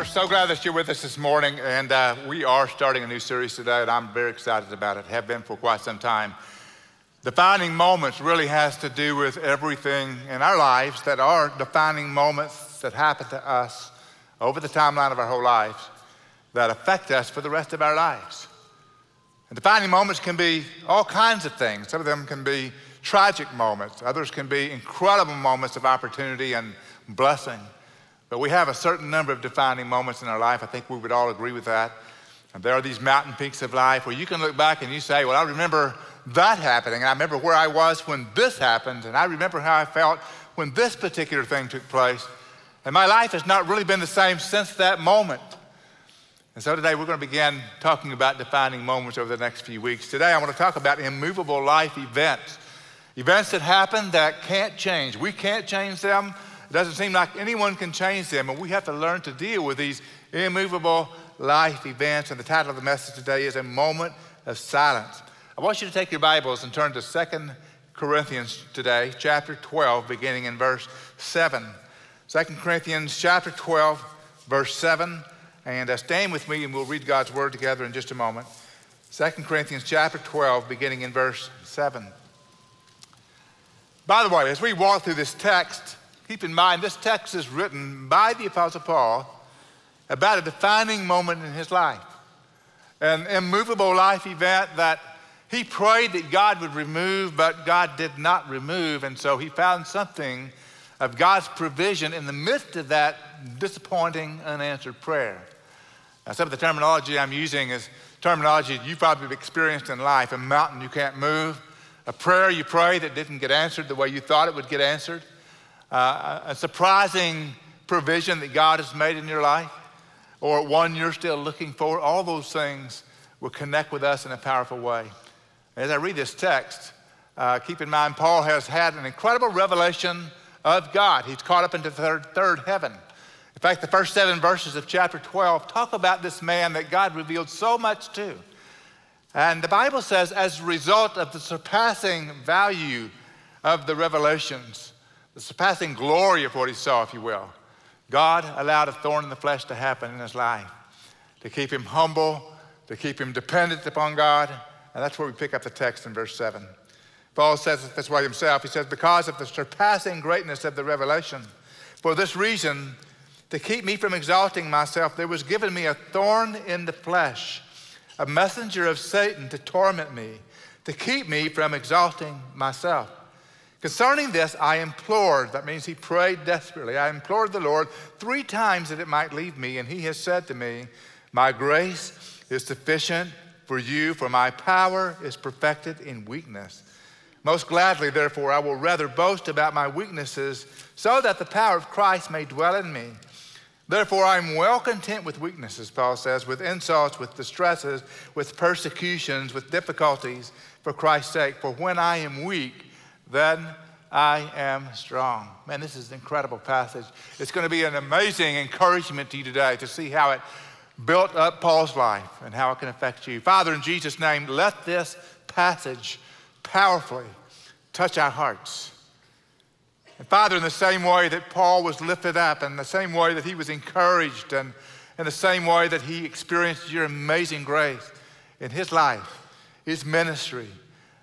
We're so glad that you're with us this morning, and uh, we are starting a new series today, and I'm very excited about it. Have been for quite some time. Defining moments really has to do with everything in our lives that are defining moments that happen to us over the timeline of our whole lives that affect us for the rest of our lives. And defining moments can be all kinds of things. Some of them can be tragic moments, others can be incredible moments of opportunity and blessing. But we have a certain number of defining moments in our life. I think we would all agree with that. And there are these mountain peaks of life where you can look back and you say, Well, I remember that happening. I remember where I was when this happened. And I remember how I felt when this particular thing took place. And my life has not really been the same since that moment. And so today we're going to begin talking about defining moments over the next few weeks. Today I want to talk about immovable life events. Events that happen that can't change. We can't change them. It doesn't seem like anyone can change them, and we have to learn to deal with these immovable life events. And the title of the message today is A Moment of Silence. I want you to take your Bibles and turn to 2 Corinthians today, chapter 12, beginning in verse 7. 2 Corinthians chapter 12, verse 7. And uh, stand with me and we'll read God's word together in just a moment. 2 Corinthians chapter 12, beginning in verse 7. By the way, as we walk through this text, Keep in mind, this text is written by the Apostle Paul about a defining moment in his life, an immovable life event that he prayed that God would remove, but God did not remove. And so he found something of God's provision in the midst of that disappointing, unanswered prayer. Now, some of the terminology I'm using is terminology you probably have experienced in life a mountain you can't move, a prayer you pray that didn't get answered the way you thought it would get answered uh, a surprising provision that God has made in your life, or one you're still looking for, all those things will connect with us in a powerful way. As I read this text, uh, keep in mind, Paul has had an incredible revelation of God. He's caught up into third, third heaven. In fact, the first seven verses of chapter 12 talk about this man that God revealed so much to. And the Bible says, as a result of the surpassing value of the revelations, the surpassing glory of what he saw, if you will. God allowed a thorn in the flesh to happen in his life to keep him humble, to keep him dependent upon God. And that's where we pick up the text in verse 7. Paul says this way himself. He says, Because of the surpassing greatness of the revelation, for this reason, to keep me from exalting myself, there was given me a thorn in the flesh, a messenger of Satan to torment me, to keep me from exalting myself. Concerning this, I implored, that means he prayed desperately. I implored the Lord three times that it might leave me, and he has said to me, My grace is sufficient for you, for my power is perfected in weakness. Most gladly, therefore, I will rather boast about my weaknesses, so that the power of Christ may dwell in me. Therefore, I'm well content with weaknesses, Paul says, with insults, with distresses, with persecutions, with difficulties, for Christ's sake. For when I am weak, then I am strong. Man, this is an incredible passage. It's going to be an amazing encouragement to you today to see how it built up Paul's life and how it can affect you. Father, in Jesus' name, let this passage powerfully touch our hearts. And Father, in the same way that Paul was lifted up, and the same way that he was encouraged, and in the same way that he experienced your amazing grace in his life, his ministry,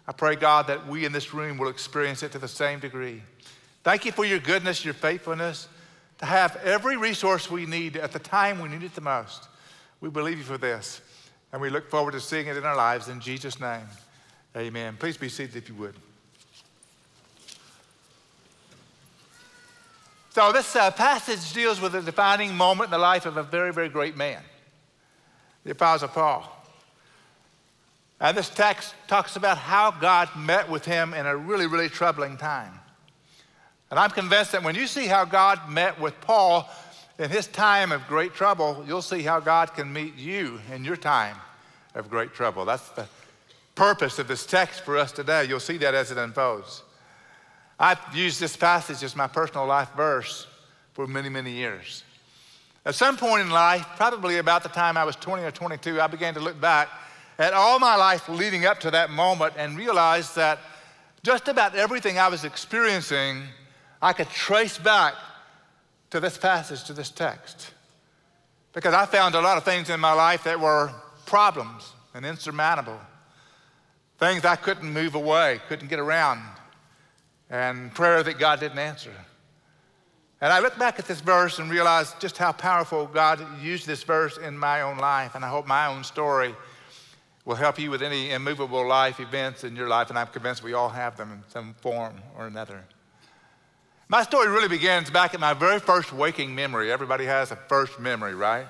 I pray, God, that we in this room will experience it to the same degree. Thank you for your goodness, your faithfulness, to have every resource we need at the time we need it the most. We believe you for this, and we look forward to seeing it in our lives. In Jesus' name, amen. Please be seated if you would. So, this uh, passage deals with a defining moment in the life of a very, very great man, the Apostle Paul. And this text talks about how God met with him in a really, really troubling time. And I'm convinced that when you see how God met with Paul in his time of great trouble, you'll see how God can meet you in your time of great trouble. That's the purpose of this text for us today. You'll see that as it unfolds. I've used this passage as my personal life verse for many, many years. At some point in life, probably about the time I was 20 or 22, I began to look back at all my life leading up to that moment and realized that just about everything I was experiencing, I could trace back to this passage, to this text. because I found a lot of things in my life that were problems and insurmountable. Things I couldn't move away, couldn't get around, and prayer that God didn't answer. And I look back at this verse and realize just how powerful God used this verse in my own life. And I hope my own story will help you with any immovable life events in your life. And I'm convinced we all have them in some form or another. My story really begins back at my very first waking memory. Everybody has a first memory, right?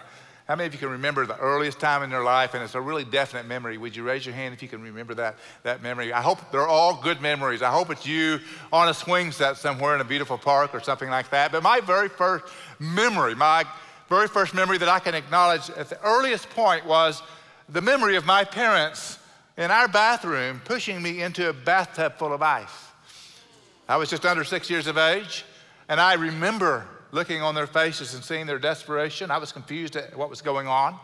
How many of you can remember the earliest time in your life and it's a really definite memory? Would you raise your hand if you can remember that, that memory? I hope they're all good memories. I hope it's you on a swing set somewhere in a beautiful park or something like that. But my very first memory, my very first memory that I can acknowledge at the earliest point was the memory of my parents in our bathroom pushing me into a bathtub full of ice. I was just under six years of age, and I remember looking on their faces and seeing their desperation. I was confused at what was going on.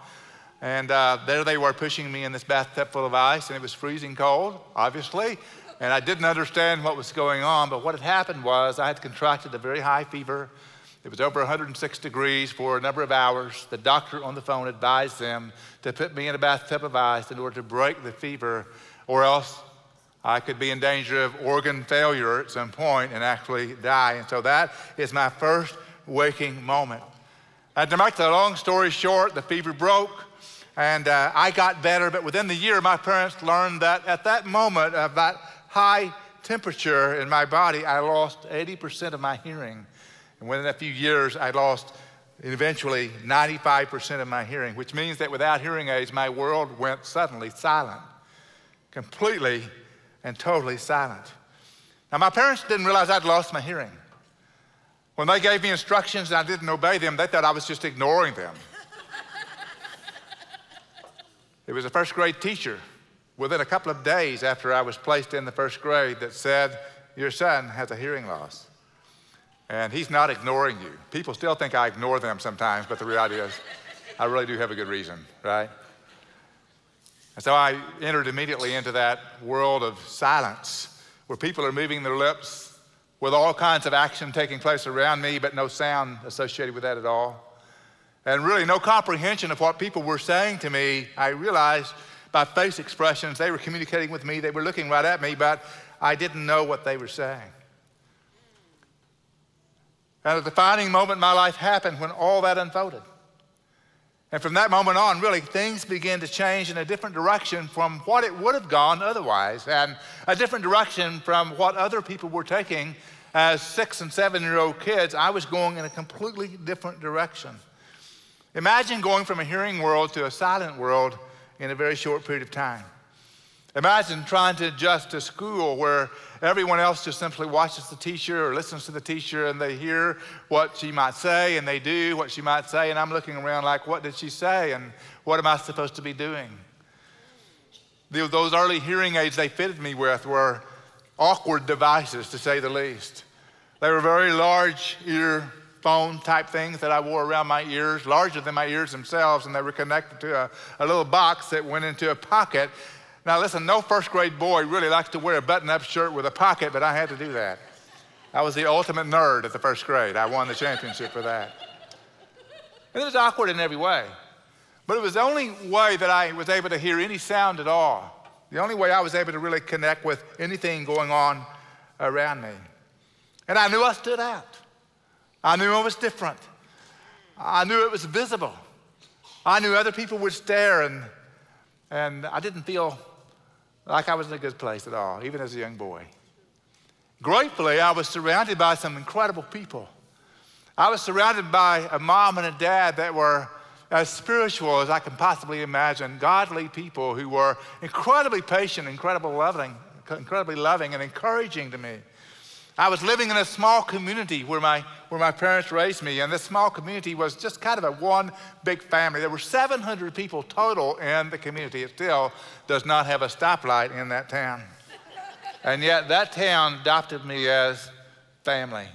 And uh, there they were pushing me in this bathtub full of ice, and it was freezing cold, obviously. And I didn't understand what was going on, but what had happened was I had contracted a very high fever. It was over 106 degrees for a number of hours. The doctor on the phone advised them to put me in a bathtub of ice in order to break the fever, or else I could be in danger of organ failure at some point and actually die. And so that is my first waking moment. And to make the long story short, the fever broke and uh, I got better. But within the year, my parents learned that at that moment of that high temperature in my body, I lost 80% of my hearing. And within a few years, I lost eventually 95% of my hearing, which means that without hearing aids, my world went suddenly silent, completely and totally silent. Now, my parents didn't realize I'd lost my hearing. When they gave me instructions and I didn't obey them, they thought I was just ignoring them. it was a first grade teacher within a couple of days after I was placed in the first grade that said, Your son has a hearing loss. And he's not ignoring you. People still think I ignore them sometimes, but the reality is, I really do have a good reason, right? And so I entered immediately into that world of silence where people are moving their lips with all kinds of action taking place around me, but no sound associated with that at all. And really, no comprehension of what people were saying to me. I realized by face expressions they were communicating with me, they were looking right at me, but I didn't know what they were saying. And a defining moment in my life happened when all that unfolded. And from that moment on, really, things began to change in a different direction from what it would have gone otherwise, and a different direction from what other people were taking as six and seven year old kids. I was going in a completely different direction. Imagine going from a hearing world to a silent world in a very short period of time. Imagine trying to adjust to school where everyone else just simply watches the teacher or listens to the teacher and they hear what she might say and they do what she might say. And I'm looking around like, what did she say? And what am I supposed to be doing? Those early hearing aids they fitted me with were awkward devices, to say the least. They were very large earphone type things that I wore around my ears, larger than my ears themselves, and they were connected to a, a little box that went into a pocket now, listen, no first grade boy really likes to wear a button up shirt with a pocket, but I had to do that. I was the ultimate nerd at the first grade. I won the championship for that. And it was awkward in every way. But it was the only way that I was able to hear any sound at all. The only way I was able to really connect with anything going on around me. And I knew I stood out. I knew I was different. I knew it was visible. I knew other people would stare, and, and I didn't feel like I was in a good place at all, even as a young boy. Gratefully, I was surrounded by some incredible people. I was surrounded by a mom and a dad that were as spiritual as I can possibly imagine, godly people who were incredibly patient, incredibly loving, incredibly loving and encouraging to me. I was living in a small community where my, where my parents raised me, and this small community was just kind of a one big family. There were 700 people total in the community. It still does not have a stoplight in that town. and yet, that town adopted me as family.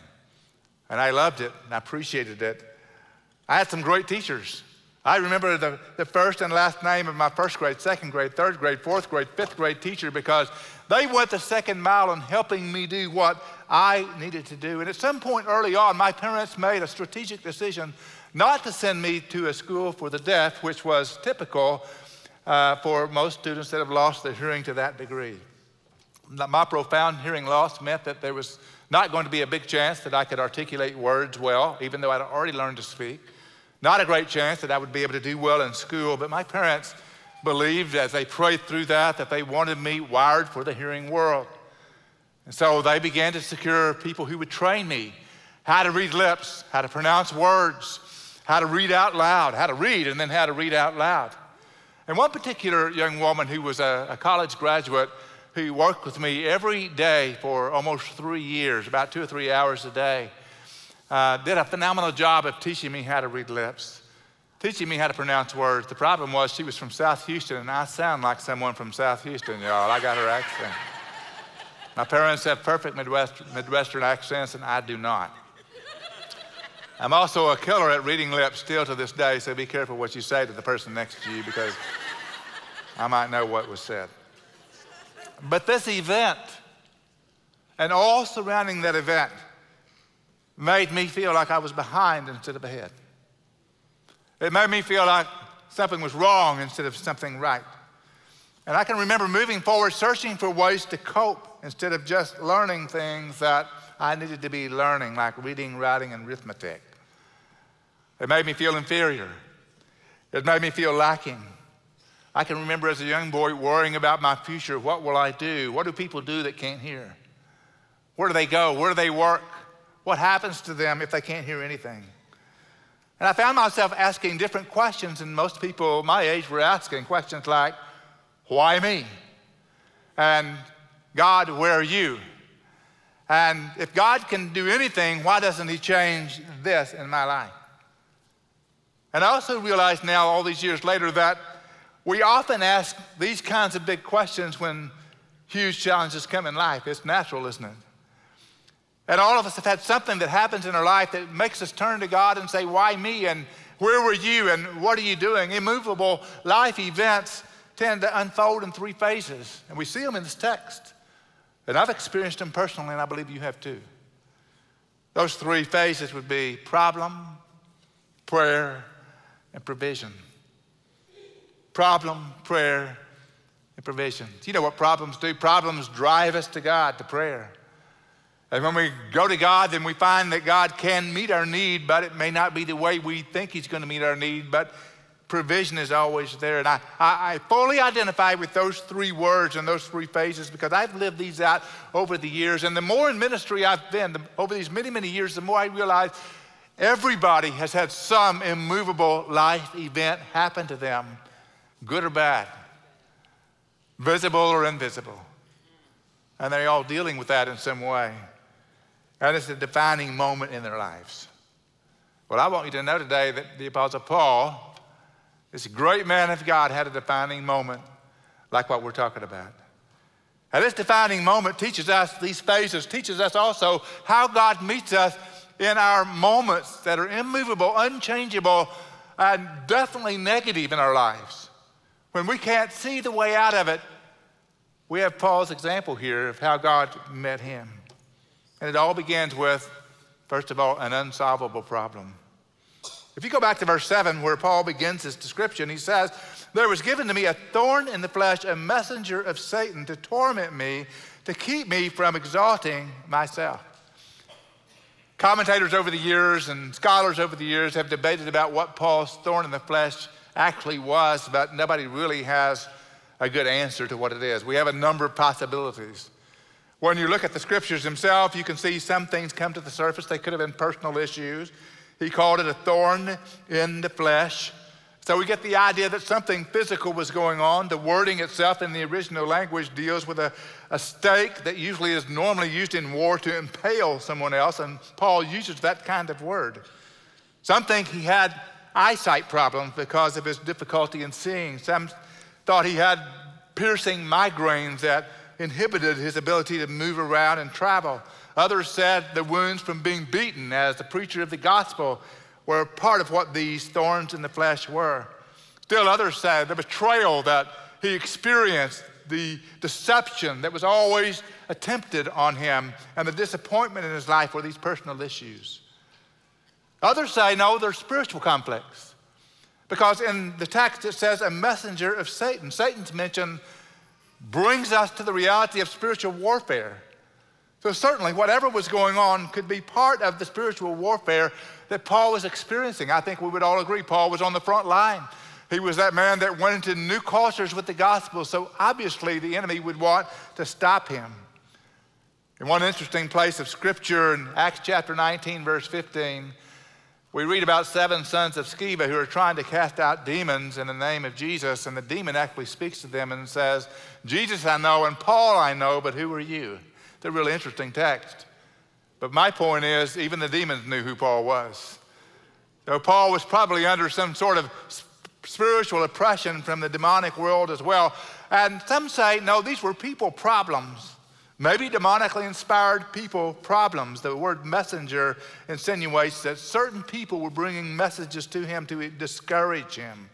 And I loved it, and I appreciated it. I had some great teachers. I remember the, the first and last name of my first grade, second grade, third grade, fourth grade, fifth grade teacher because they went the second mile in helping me do what I needed to do. And at some point early on, my parents made a strategic decision not to send me to a school for the deaf, which was typical uh, for most students that have lost their hearing to that degree. My profound hearing loss meant that there was not going to be a big chance that I could articulate words well, even though I'd already learned to speak. Not a great chance that I would be able to do well in school, but my parents believed as they prayed through that that they wanted me wired for the hearing world. And so they began to secure people who would train me how to read lips, how to pronounce words, how to read out loud, how to read and then how to read out loud. And one particular young woman who was a, a college graduate who worked with me every day for almost three years, about two or three hours a day, uh, did a phenomenal job of teaching me how to read lips, teaching me how to pronounce words. The problem was she was from South Houston, and I sound like someone from South Houston, y'all. I got her accent. My parents have perfect Midwestern, Midwestern accents, and I do not. I'm also a killer at reading lips still to this day, so be careful what you say to the person next to you because I might know what was said. But this event and all surrounding that event made me feel like I was behind instead of ahead. It made me feel like something was wrong instead of something right. And I can remember moving forward, searching for ways to cope instead of just learning things that I needed to be learning, like reading, writing, and arithmetic. It made me feel inferior. It made me feel lacking. I can remember as a young boy worrying about my future. What will I do? What do people do that can't hear? Where do they go? Where do they work? What happens to them if they can't hear anything? And I found myself asking different questions, and most people my age were asking questions like, Why me? And God, where are you? And if God can do anything, why doesn't He change this in my life? And I also realize now, all these years later, that we often ask these kinds of big questions when huge challenges come in life. It's natural, isn't it? And all of us have had something that happens in our life that makes us turn to God and say, Why me? And where were you? And what are you doing? Immovable life events tend to unfold in three phases. And we see them in this text. And I've experienced them personally, and I believe you have too. Those three phases would be problem, prayer, and provision. Problem, prayer, and provision. You know what problems do? Problems drive us to God, to prayer. And when we go to God, then we find that God can meet our need, but it may not be the way we think He's going to meet our need, but provision is always there. And I, I, I, fully identify with those three words and those three phases because I've lived these out over the years. And the more in ministry I've been, the, over these many, many years, the more I realize everybody has had some immovable life event happen to them, good or bad, visible or invisible. And they're all dealing with that in some way. And it's a defining moment in their lives. Well, I want you to know today that the Apostle Paul this great man of God had a defining moment like what we're talking about. And this defining moment teaches us these phases, teaches us also how God meets us in our moments that are immovable, unchangeable, and definitely negative in our lives. When we can't see the way out of it, we have Paul's example here of how God met him. And it all begins with, first of all, an unsolvable problem. If you go back to verse 7, where Paul begins his description, he says, There was given to me a thorn in the flesh, a messenger of Satan to torment me, to keep me from exalting myself. Commentators over the years and scholars over the years have debated about what Paul's thorn in the flesh actually was, but nobody really has a good answer to what it is. We have a number of possibilities. When you look at the scriptures themselves, you can see some things come to the surface. They could have been personal issues. He called it a thorn in the flesh. So we get the idea that something physical was going on. The wording itself in the original language deals with a, a stake that usually is normally used in war to impale someone else, and Paul uses that kind of word. Some think he had eyesight problems because of his difficulty in seeing. Some thought he had piercing migraines that inhibited his ability to move around and travel. Others said the wounds from being beaten as the preacher of the gospel were part of what these thorns in the flesh were. Still, others said the betrayal that he experienced, the deception that was always attempted on him, and the disappointment in his life were these personal issues. Others say, no, they're spiritual conflicts. Because in the text it says a messenger of Satan. Satan's mention brings us to the reality of spiritual warfare. So, certainly, whatever was going on could be part of the spiritual warfare that Paul was experiencing. I think we would all agree Paul was on the front line. He was that man that went into new cultures with the gospel, so obviously the enemy would want to stop him. In one interesting place of scripture in Acts chapter 19, verse 15, we read about seven sons of Sceva who are trying to cast out demons in the name of Jesus, and the demon actually speaks to them and says, Jesus I know, and Paul I know, but who are you? It's a really interesting text. But my point is, even the demons knew who Paul was. So Paul was probably under some sort of spiritual oppression from the demonic world as well. And some say, no, these were people problems. Maybe demonically inspired people problems. The word messenger insinuates that certain people were bringing messages to him to discourage him.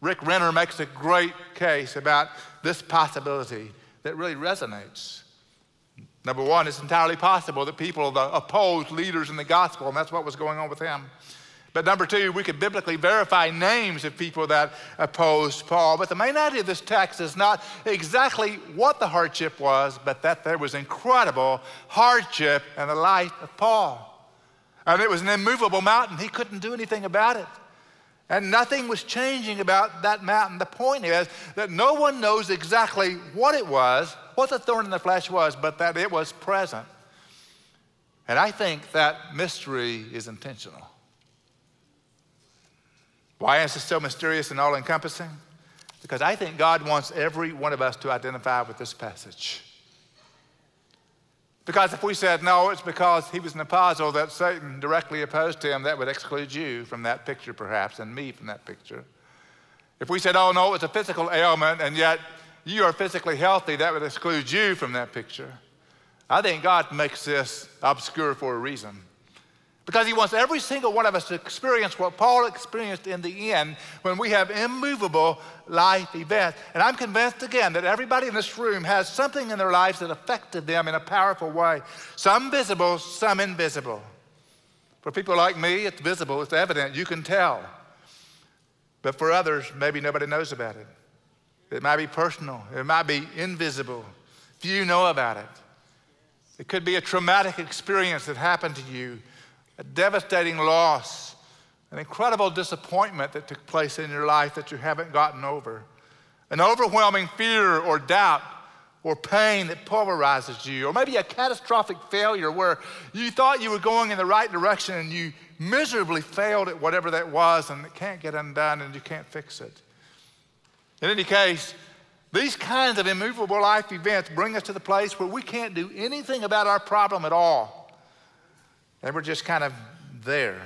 Rick Renner makes a great case about this possibility that really resonates. Number one, it's entirely possible that people the opposed leaders in the gospel, and that's what was going on with him. But number two, we could biblically verify names of people that opposed Paul. But the main idea of this text is not exactly what the hardship was, but that there was incredible hardship in the life of Paul. And it was an immovable mountain. He couldn't do anything about it. And nothing was changing about that mountain. The point is that no one knows exactly what it was, what the thorn in the flesh was, but that it was present. And I think that mystery is intentional. Why is this so mysterious and all encompassing? Because I think God wants every one of us to identify with this passage. Because if we said, no, it's because he was an apostle that Satan directly opposed him, that would exclude you from that picture, perhaps, and me from that picture. If we said, oh, no, it's a physical ailment, and yet you are physically healthy, that would exclude you from that picture. I think God makes this obscure for a reason. Because he wants every single one of us to experience what Paul experienced in the end when we have immovable life events. And I'm convinced again that everybody in this room has something in their lives that affected them in a powerful way. Some visible, some invisible. For people like me, it's visible, it's evident, you can tell. But for others, maybe nobody knows about it. It might be personal, it might be invisible. Few know about it. It could be a traumatic experience that happened to you a devastating loss, an incredible disappointment that took place in your life that you haven't gotten over, an overwhelming fear or doubt or pain that pulverizes you, or maybe a catastrophic failure where you thought you were going in the right direction and you miserably failed at whatever that was and it can't get undone and you can't fix it. In any case, these kinds of immovable life events bring us to the place where we can't do anything about our problem at all. They were just kind of there.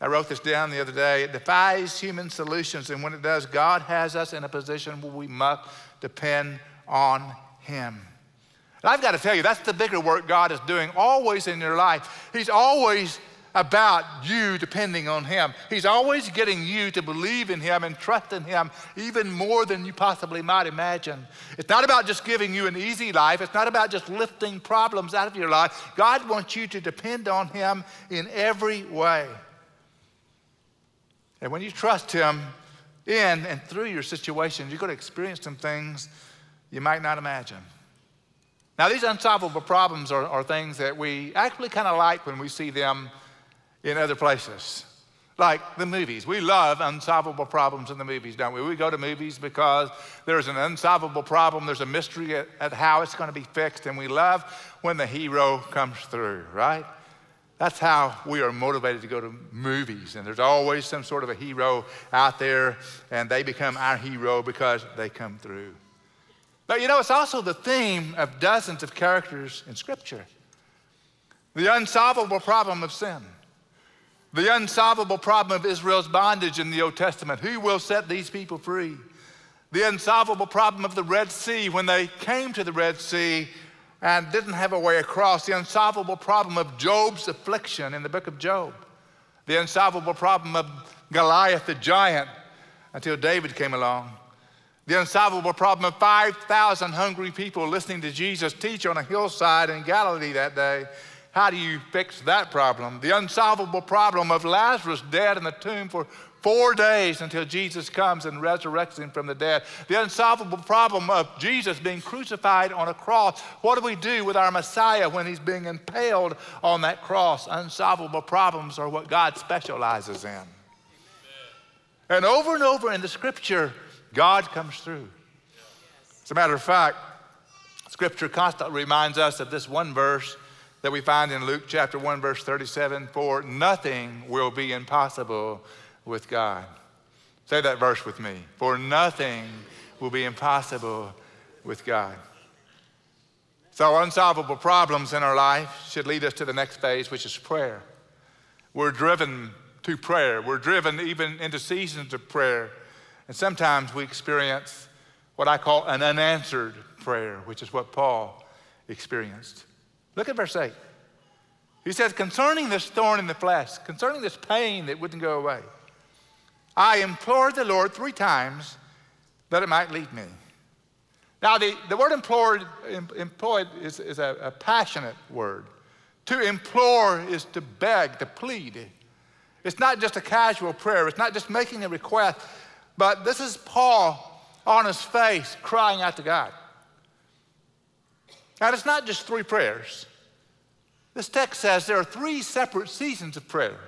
I wrote this down the other day. It defies human solutions, and when it does, God has us in a position where we must depend on Him. And I've got to tell you, that's the bigger work God is doing always in your life. He's always about you depending on Him. He's always getting you to believe in Him and trust in Him even more than you possibly might imagine. It's not about just giving you an easy life, it's not about just lifting problems out of your life. God wants you to depend on Him in every way. And when you trust Him in and through your situations, you're going to experience some things you might not imagine. Now, these unsolvable problems are, are things that we actually kind of like when we see them in other places. Like the movies. We love unsolvable problems in the movies, don't we? We go to movies because there's an unsolvable problem, there's a mystery at, at how it's going to be fixed, and we love when the hero comes through, right? That's how we are motivated to go to movies. And there's always some sort of a hero out there, and they become our hero because they come through. But you know, it's also the theme of dozens of characters in Scripture the unsolvable problem of sin. The unsolvable problem of Israel's bondage in the Old Testament. Who will set these people free? The unsolvable problem of the Red Sea when they came to the Red Sea and didn't have a way across. The unsolvable problem of Job's affliction in the book of Job. The unsolvable problem of Goliath the giant until David came along. The unsolvable problem of 5,000 hungry people listening to Jesus teach on a hillside in Galilee that day How do you fix that problem? The unsolvable problem of Lazarus dead in the tomb for four days until Jesus comes and resurrects him from the dead. The unsolvable problem of Jesus being crucified on a cross. What do we do with our Messiah when he's being impaled on that cross? Unsolvable problems are what God specializes in. And over and over in the scripture, God comes through. As a matter of fact, scripture constantly reminds us of this one verse that we find in Luke chapter 1, verse 37 For nothing will be impossible with God. Say that verse with me. For nothing will be impossible with God. So, unsolvable problems in our life should lead us to the next phase, which is prayer. We're driven to prayer, we're driven even into seasons of prayer. And sometimes we experience what I call an unanswered prayer, which is what Paul experienced. Look at verse 8. He says, concerning this thorn in the flesh, concerning this pain that wouldn't go away, I implored the Lord three times that it might leave me. Now, the, the word implored, employed is, is a, a passionate word. To implore is to beg, to plead. It's not just a casual prayer, it's not just making a request, but this is Paul on his face crying out to God. Now, it's not just three prayers. This text says there are three separate seasons of prayer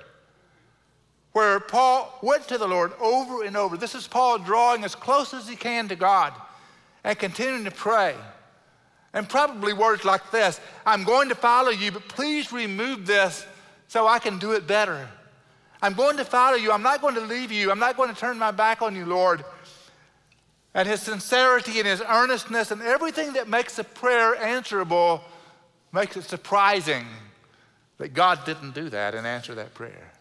where Paul went to the Lord over and over. This is Paul drawing as close as he can to God and continuing to pray. And probably words like this I'm going to follow you, but please remove this so I can do it better. I'm going to follow you. I'm not going to leave you. I'm not going to turn my back on you, Lord. And his sincerity and his earnestness and everything that makes a prayer answerable makes it surprising that God didn't do that and answer that prayer.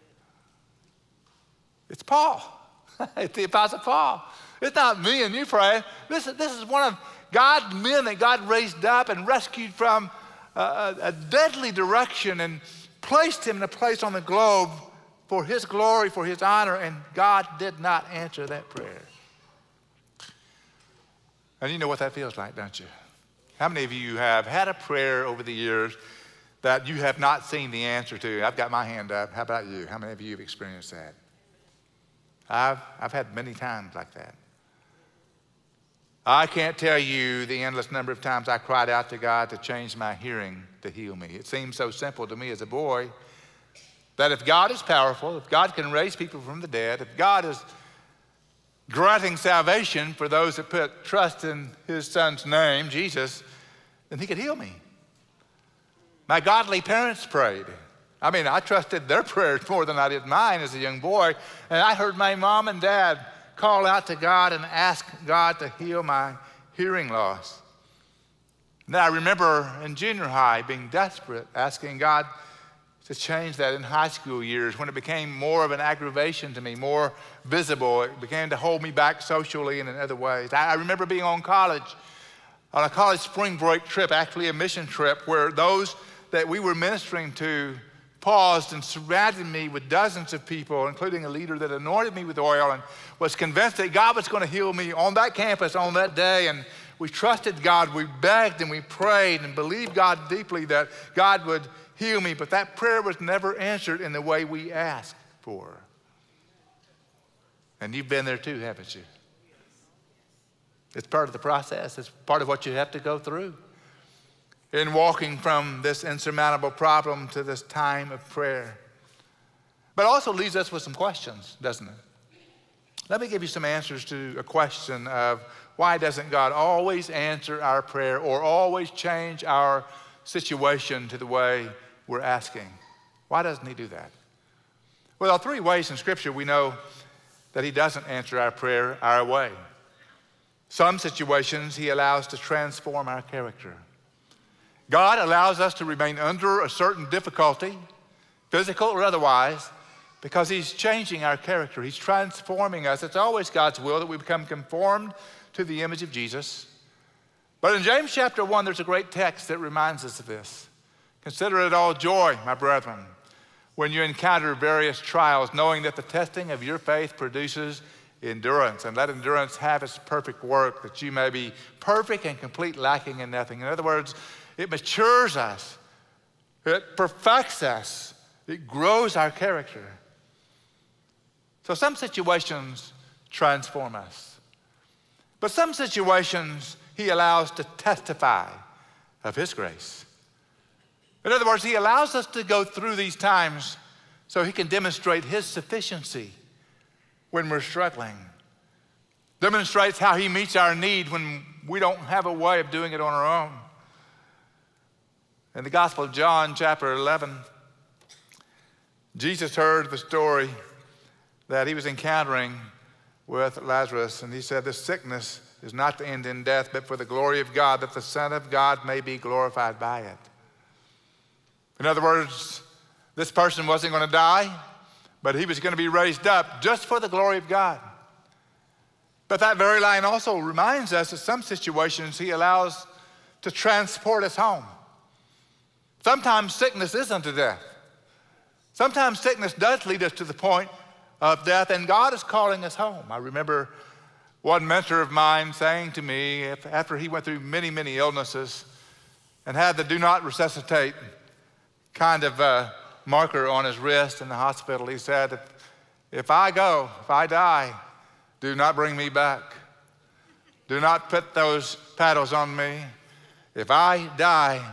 It's Paul. it's the Apostle Paul. It's not me and you praying. This, this is one of God's men that God raised up and rescued from a, a deadly direction and placed him in a place on the globe for his glory, for his honor, and God did not answer that prayer. And you know what that feels like, don't you? How many of you have had a prayer over the years that you have not seen the answer to? I've got my hand up. How about you? How many of you have experienced that? I've, I've had many times like that. I can't tell you the endless number of times I cried out to God to change my hearing to heal me. It seemed so simple to me as a boy that if God is powerful, if God can raise people from the dead, if God is granting salvation for those that put trust in his son's name, Jesus, then he could heal me. My godly parents prayed. I mean, I trusted their prayers more than I did mine as a young boy. And I heard my mom and dad call out to God and ask God to heal my hearing loss. And I remember in junior high being desperate, asking God to change that in high school years when it became more of an aggravation to me, more visible. It began to hold me back socially and in other ways. I remember being on college, on a college spring break trip, actually a mission trip, where those that we were ministering to paused and surrounded me with dozens of people, including a leader that anointed me with oil and was convinced that God was going to heal me on that campus on that day. And we trusted God, we begged and we prayed and believed God deeply that God would heal me, but that prayer was never answered in the way we asked for. And you've been there too, haven't you? It's part of the process, it's part of what you have to go through in walking from this insurmountable problem to this time of prayer. But also leaves us with some questions, doesn't it? Let me give you some answers to a question of why doesn't God always answer our prayer or always change our situation to the way we're asking? Why doesn't He do that? Well, there are three ways in Scripture we know that He doesn't answer our prayer our way. Some situations He allows to transform our character. God allows us to remain under a certain difficulty, physical or otherwise, because He's changing our character. He's transforming us. It's always God's will that we become conformed to the image of Jesus. But in James chapter 1, there's a great text that reminds us of this. Consider it all joy, my brethren, when you encounter various trials, knowing that the testing of your faith produces endurance. And let endurance have its perfect work, that you may be perfect and complete, lacking in nothing. In other words, it matures us. It perfects us, it grows our character. So some situations transform us, but some situations He allows to testify of His grace. In other words, He allows us to go through these times so He can demonstrate His sufficiency when we're struggling. Demonstrates how He meets our need when we don't have a way of doing it on our own. In the Gospel of John, chapter 11, Jesus heard the story that he was encountering with Lazarus, and he said, This sickness is not to end in death, but for the glory of God, that the Son of God may be glorified by it. In other words, this person wasn't going to die, but he was going to be raised up just for the glory of God. But that very line also reminds us that some situations he allows to transport us home. Sometimes sickness is unto death. Sometimes sickness does lead us to the point of death, and God is calling us home. I remember one mentor of mine saying to me after he went through many, many illnesses and had the do not resuscitate kind of uh, marker on his wrist in the hospital, he said, if, if I go, if I die, do not bring me back. Do not put those paddles on me. If I die,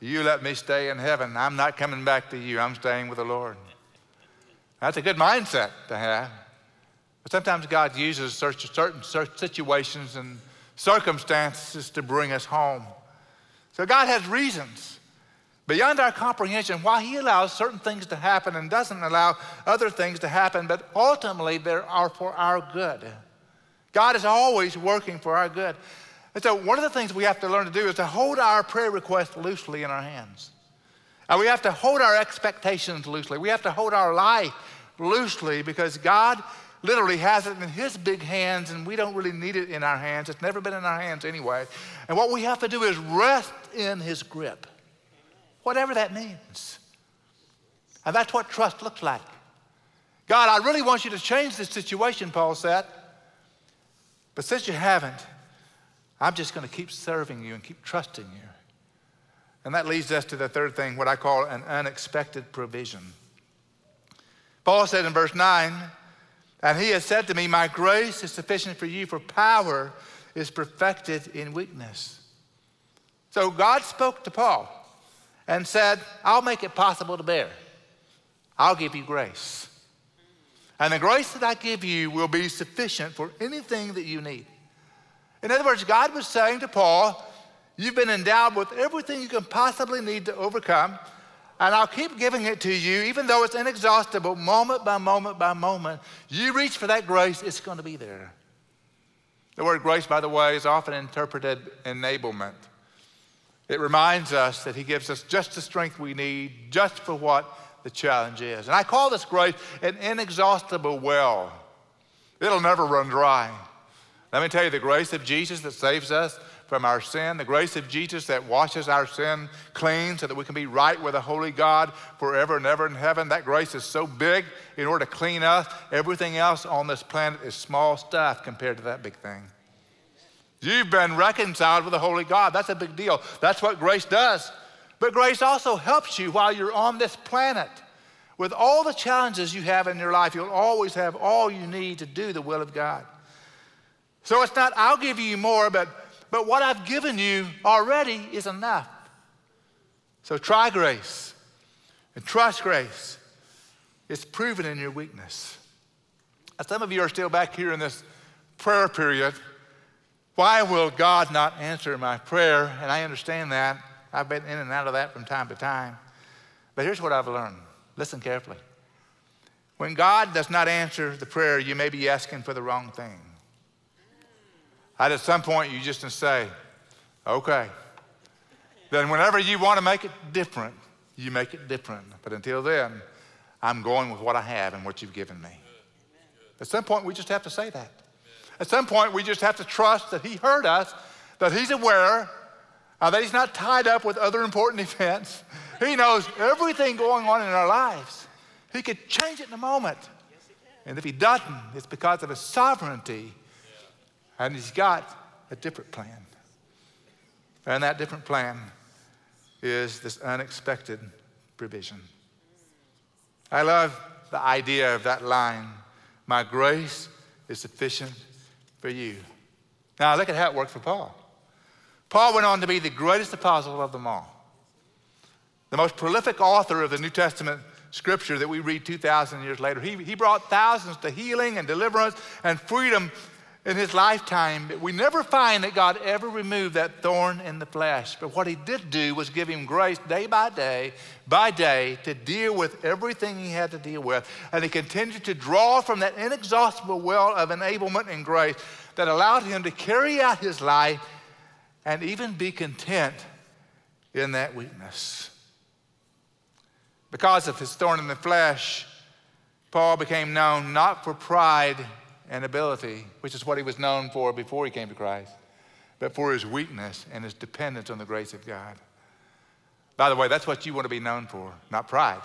you let me stay in heaven. I'm not coming back to you. I'm staying with the Lord. That's a good mindset to have. But sometimes God uses certain situations and circumstances to bring us home. So God has reasons beyond our comprehension why He allows certain things to happen and doesn't allow other things to happen, but ultimately they are for our good. God is always working for our good. And so, one of the things we have to learn to do is to hold our prayer requests loosely in our hands. And we have to hold our expectations loosely. We have to hold our life loosely because God literally has it in His big hands and we don't really need it in our hands. It's never been in our hands anyway. And what we have to do is rest in His grip, whatever that means. And that's what trust looks like. God, I really want you to change this situation, Paul said. But since you haven't, I'm just going to keep serving you and keep trusting you. And that leads us to the third thing, what I call an unexpected provision. Paul said in verse 9, and he has said to me, My grace is sufficient for you, for power is perfected in weakness. So God spoke to Paul and said, I'll make it possible to bear. I'll give you grace. And the grace that I give you will be sufficient for anything that you need. In other words, God was saying to Paul, You've been endowed with everything you can possibly need to overcome. And I'll keep giving it to you, even though it's inexhaustible, moment by moment by moment. You reach for that grace, it's going to be there. The word grace, by the way, is often interpreted enablement. It reminds us that He gives us just the strength we need, just for what the challenge is. And I call this grace an inexhaustible well. It'll never run dry. Let me tell you, the grace of Jesus that saves us from our sin, the grace of Jesus that washes our sin clean so that we can be right with a holy God forever and ever in heaven. That grace is so big in order to clean us. Everything else on this planet is small stuff compared to that big thing. You've been reconciled with the holy God. That's a big deal. That's what grace does. But grace also helps you while you're on this planet. With all the challenges you have in your life, you'll always have all you need to do the will of God. So it's not, I'll give you more, but but what I've given you already is enough. So try grace and trust grace. It's proven in your weakness. Now, some of you are still back here in this prayer period. Why will God not answer my prayer? And I understand that. I've been in and out of that from time to time. But here's what I've learned listen carefully. When God does not answer the prayer, you may be asking for the wrong thing. And at some point, you just say, okay. Then, whenever you want to make it different, you make it different. But until then, I'm going with what I have and what you've given me. At some point, we just have to say that. At some point, we just have to trust that He heard us, that He's aware, uh, that He's not tied up with other important events. He knows everything going on in our lives. He could change it in a moment. And if He doesn't, it's because of His sovereignty and he's got a different plan. And that different plan is this unexpected provision. I love the idea of that line My grace is sufficient for you. Now, look at how it worked for Paul. Paul went on to be the greatest apostle of them all, the most prolific author of the New Testament scripture that we read 2,000 years later. He, he brought thousands to healing and deliverance and freedom in his lifetime. We never find that God ever removed that thorn in the flesh. But what he did do was give him grace day by day, by day, to deal with everything he had to deal with. And he continued to draw from that inexhaustible well of enablement and grace that allowed him to carry out his life and even be content in that weakness. Because of his thorn in the flesh, Paul became known not for pride and ability, which is what he was known for before he came to Christ, but for his weakness and his dependence on the grace of God. By the way, that's what you want to be known for not pride,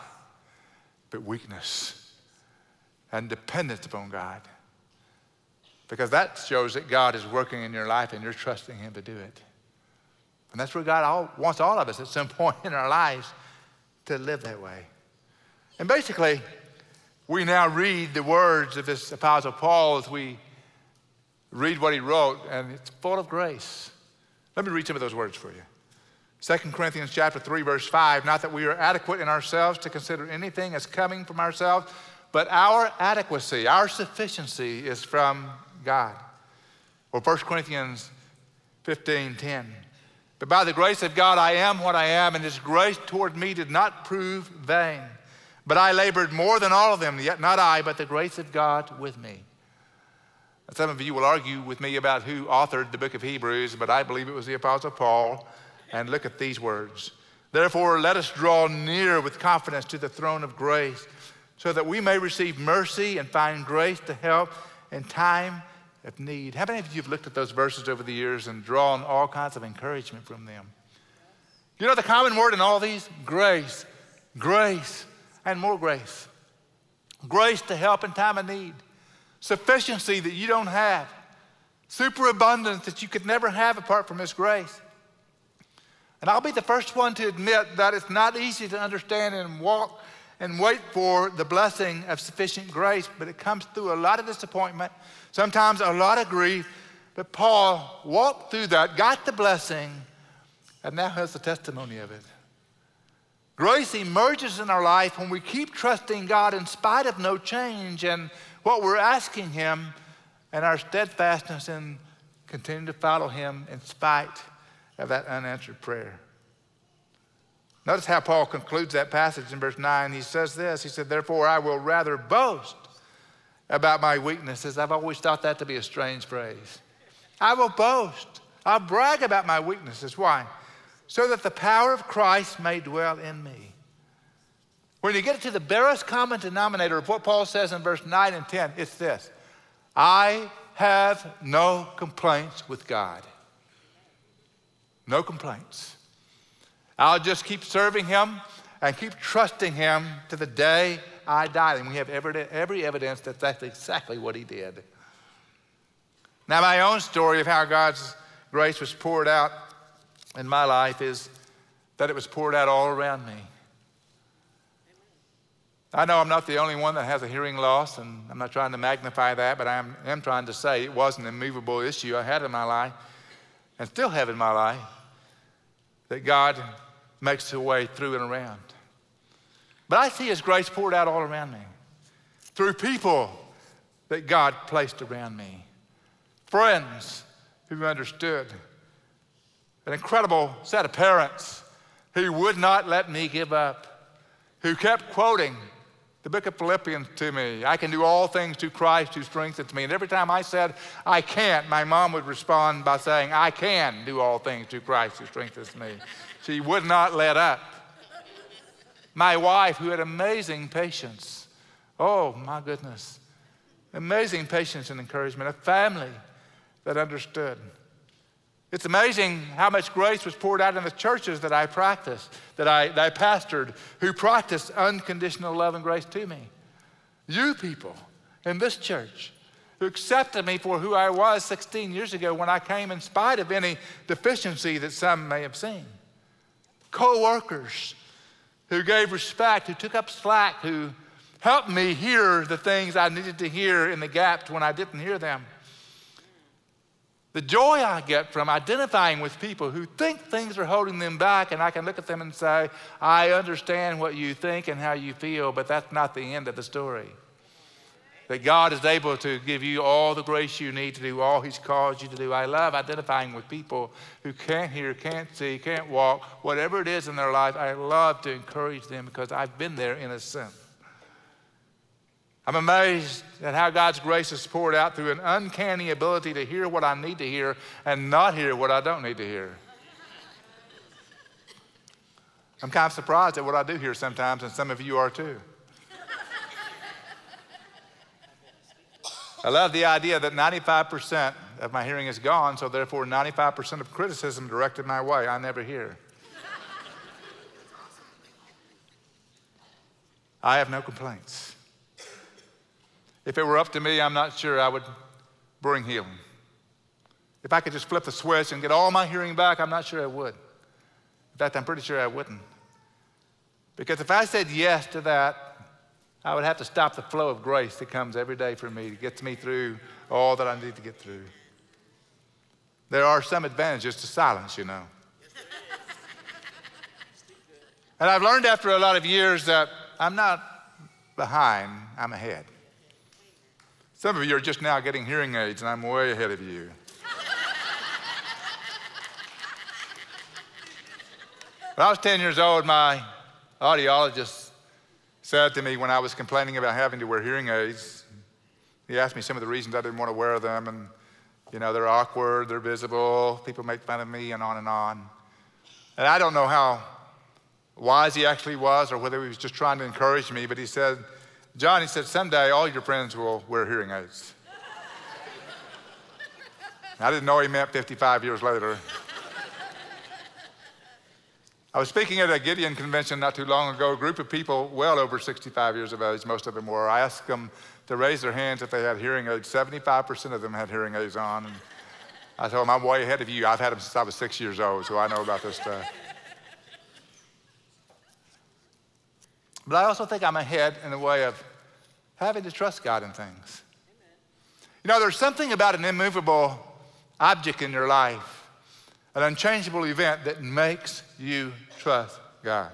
but weakness and dependence upon God. Because that shows that God is working in your life and you're trusting Him to do it. And that's where God all, wants all of us at some point in our lives to live that way. And basically, we now read the words of this Apostle Paul as we read what he wrote, and it's full of grace. Let me read some of those words for you. 2 Corinthians chapter 3, verse 5, not that we are adequate in ourselves to consider anything as coming from ourselves, but our adequacy, our sufficiency is from God. Or 1 Corinthians 15, 10. But by the grace of God, I am what I am, and his grace toward me did not prove vain. But I labored more than all of them, yet not I, but the grace of God with me. Some of you will argue with me about who authored the book of Hebrews, but I believe it was the Apostle Paul. And look at these words. Therefore, let us draw near with confidence to the throne of grace, so that we may receive mercy and find grace to help in time of need. How many of you have looked at those verses over the years and drawn all kinds of encouragement from them? You know the common word in all these? Grace. Grace and more grace. Grace to help in time of need. Sufficiency that you don't have. Superabundance that you could never have apart from His grace. And I'll be the first one to admit that it's not easy to understand and walk and wait for the blessing of sufficient grace, but it comes through a lot of disappointment, sometimes a lot of grief. But Paul walked through that, got the blessing, and now has the testimony of it. Grace emerges in our life when we keep trusting God in spite of no change and what we're asking Him and our steadfastness in continuing to follow Him in spite of that unanswered prayer. Notice how Paul concludes that passage in verse 9. He says this He said, Therefore, I will rather boast about my weaknesses. I've always thought that to be a strange phrase. I will boast. I'll brag about my weaknesses. Why? So that the power of Christ may dwell in me. When you get to the barest common denominator of what Paul says in verse 9 and 10, it's this I have no complaints with God. No complaints. I'll just keep serving Him and keep trusting Him to the day I die. And we have every, every evidence that that's exactly what He did. Now, my own story of how God's grace was poured out in my life is that it was poured out all around me. I know I'm not the only one that has a hearing loss, and I'm not trying to magnify that, but I am, am trying to say it was an immovable issue I had in my life and still have in my life that God makes a way through and around. But I see His grace poured out all around me through people that God placed around me, friends who understood, an incredible set of parents who would not let me give up, who kept quoting the book of Philippians to me. I can do all things through Christ who strengthens me. And every time I said, I can't, my mom would respond by saying, I can do all things through Christ who strengthens me. She would not let up. My wife, who had amazing patience. Oh, my goodness. Amazing patience and encouragement. A family that understood. It's amazing how much grace was poured out in the churches that I practiced, that I, that I pastored, who practiced unconditional love and grace to me. You people in this church who accepted me for who I was 16 years ago when I came in spite of any deficiency that some may have seen co workers who gave respect, who took up slack, who helped me hear the things I needed to hear in the gaps when I didn't hear them. The joy I get from identifying with people who think things are holding them back, and I can look at them and say, I understand what you think and how you feel, but that's not the end of the story. That God is able to give you all the grace you need to do all He's called you to do. I love identifying with people who can't hear, can't see, can't walk, whatever it is in their life. I love to encourage them because I've been there in a sense. I'm amazed at how God's grace is poured out through an uncanny ability to hear what I need to hear and not hear what I don't need to hear. I'm kind of surprised at what I do hear sometimes, and some of you are too. I love the idea that 95% of my hearing is gone, so therefore 95% of criticism directed my way I never hear. I have no complaints. If it were up to me, I'm not sure I would bring healing. If I could just flip the switch and get all my hearing back, I'm not sure I would. In fact, I'm pretty sure I wouldn't. Because if I said yes to that, I would have to stop the flow of grace that comes every day for me, that gets me through all that I need to get through. There are some advantages to silence, you know. and I've learned after a lot of years that I'm not behind, I'm ahead. Some of you are just now getting hearing aids, and I'm way ahead of you. when I was 10 years old, my audiologist said to me when I was complaining about having to wear hearing aids, he asked me some of the reasons I didn't want to wear them, and you know, they're awkward, they're visible, people make fun of me, and on and on. And I don't know how wise he actually was or whether he was just trying to encourage me, but he said, John, he said, someday all your friends will wear hearing aids. I didn't know he meant 55 years later. I was speaking at a Gideon convention not too long ago. A group of people well over 65 years of age, most of them were. I asked them to raise their hands if they had hearing aids. 75% of them had hearing aids on. I told them, I'm way ahead of you. I've had them since I was six years old, so I know about this stuff. But I also think I'm ahead in the way of having to trust God in things. You know, there's something about an immovable object in your life, an unchangeable event that makes you trust God.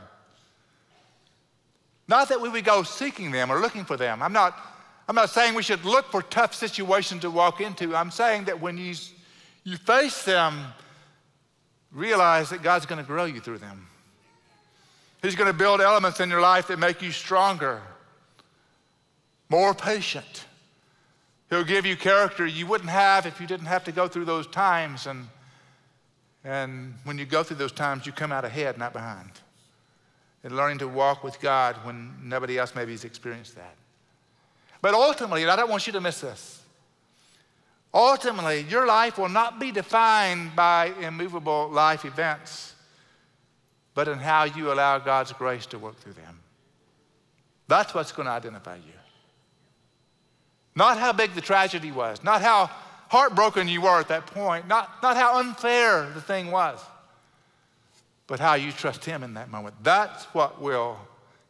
Not that we would go seeking them or looking for them. I'm not, I'm not saying we should look for tough situations to walk into. I'm saying that when you, you face them, realize that God's going to grow you through them. He's going to build elements in your life that make you stronger, more patient. He'll give you character you wouldn't have if you didn't have to go through those times. And, and when you go through those times, you come out ahead, not behind. And learning to walk with God when nobody else maybe has experienced that. But ultimately, I don't want you to miss this. Ultimately, your life will not be defined by immovable life events but in how you allow God's grace to work through them. That's what's going to identify you. Not how big the tragedy was, not how heartbroken you were at that point, not, not how unfair the thing was, but how you trust Him in that moment. That's what will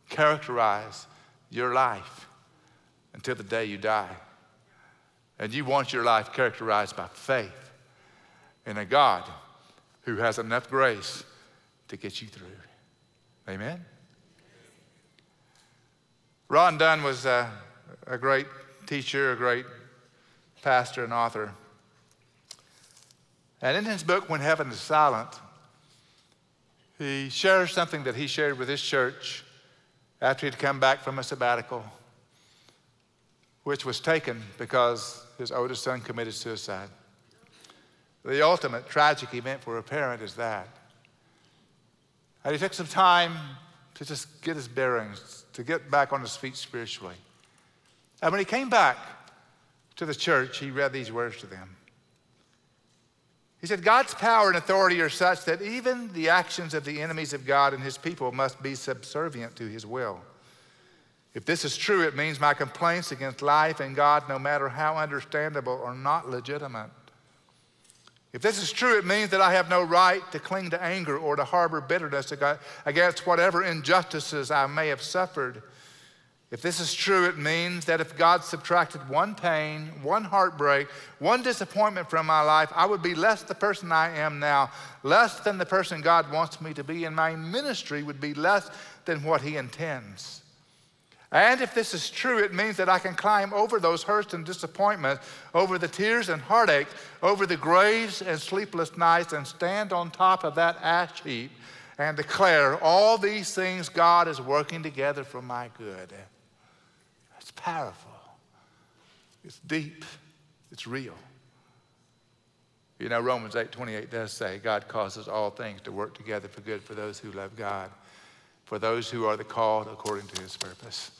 characterize your life until the day you die. And you want your life characterized by faith in a God who has enough grace to get you through. Amen? Ron Dunn was a, a great teacher, a great pastor, and author. And in his book, When Heaven is Silent, he shares something that he shared with his church after he'd come back from a sabbatical, which was taken because his oldest son committed suicide. The ultimate tragic event for a parent is that. And he took some time to just get his bearings, to get back on his feet spiritually. And when he came back to the church, he read these words to them. He said, God's power and authority are such that even the actions of the enemies of God and his people must be subservient to his will. If this is true, it means my complaints against life and God, no matter how understandable, are not legitimate. If this is true, it means that I have no right to cling to anger or to harbor bitterness against whatever injustices I may have suffered. If this is true, it means that if God subtracted one pain, one heartbreak, one disappointment from my life, I would be less the person I am now, less than the person God wants me to be, and my ministry would be less than what He intends. And if this is true, it means that I can climb over those hurts and disappointments, over the tears and heartache, over the graves and sleepless nights, and stand on top of that ash heap and declare all these things God is working together for my good. It's powerful, it's deep, it's real. You know, Romans 8 28 does say, God causes all things to work together for good for those who love God, for those who are the called according to his purpose.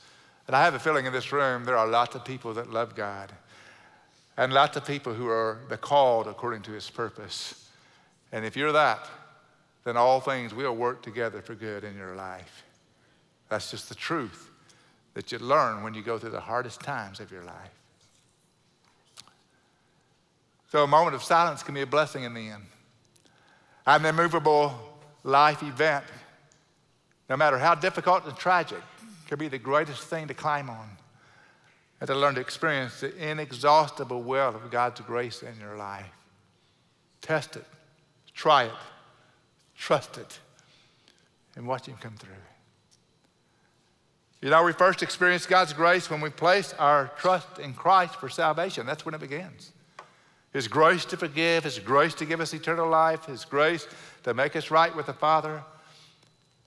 And I have a feeling in this room there are lots of people that love God and lots of people who are the called according to his purpose. And if you're that, then all things will work together for good in your life. That's just the truth that you learn when you go through the hardest times of your life. So a moment of silence can be a blessing in the end. An immovable life event, no matter how difficult and tragic, can be the greatest thing to climb on and to learn to experience the inexhaustible well of God's grace in your life. Test it, try it, trust it, and watch Him come through. You know, we first experience God's grace when we place our trust in Christ for salvation. That's when it begins. His grace to forgive, His grace to give us eternal life, His grace to make us right with the Father.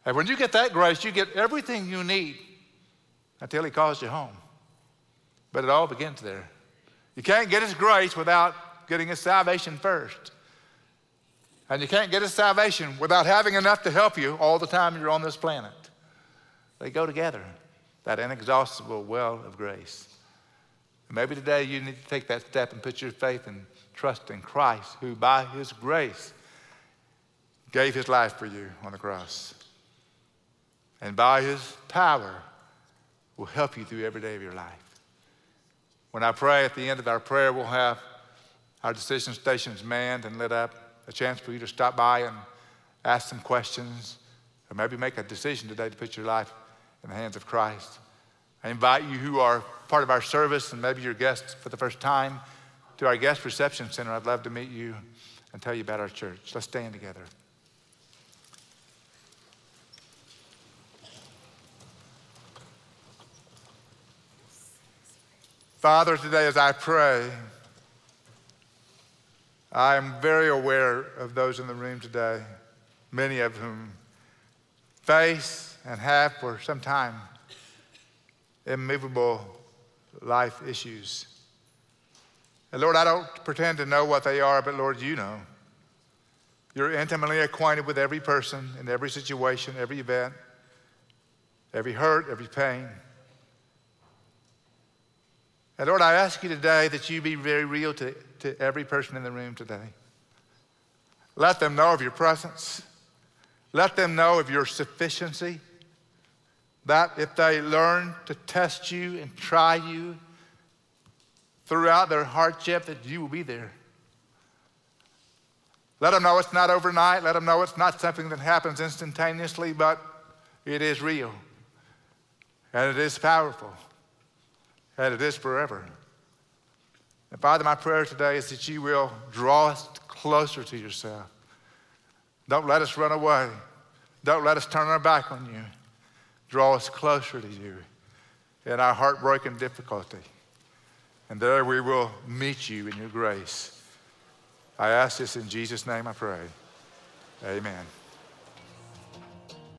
And when you get that grace, you get everything you need until He calls you home. But it all begins there. You can't get His grace without getting His salvation first. And you can't get His salvation without having enough to help you all the time you're on this planet. They go together, that inexhaustible well of grace. Maybe today you need to take that step and put your faith and trust in Christ, who by His grace gave His life for you on the cross. And by His power, will help you through every day of your life. When I pray at the end of our prayer, we'll have our decision stations manned and lit up, a chance for you to stop by and ask some questions, or maybe make a decision today to put your life in the hands of Christ. I invite you who are part of our service and maybe you're guests for the first time to our guest reception center. I'd love to meet you and tell you about our church. Let's stand together. Father, today as I pray, I am very aware of those in the room today, many of whom face and have for some time immovable life issues. And Lord, I don't pretend to know what they are, but Lord, you know. You're intimately acquainted with every person in every situation, every event, every hurt, every pain. Lord, I ask you today that you be very real to, to every person in the room today. Let them know of your presence. Let them know of your sufficiency. That if they learn to test you and try you throughout their hardship, that you will be there. Let them know it's not overnight. Let them know it's not something that happens instantaneously, but it is real and it is powerful and it is forever. And Father, my prayer today is that you will draw us closer to yourself. Don't let us run away. Don't let us turn our back on you. Draw us closer to you in our heartbreaking difficulty. And there we will meet you in your grace. I ask this in Jesus' name, I pray. Amen.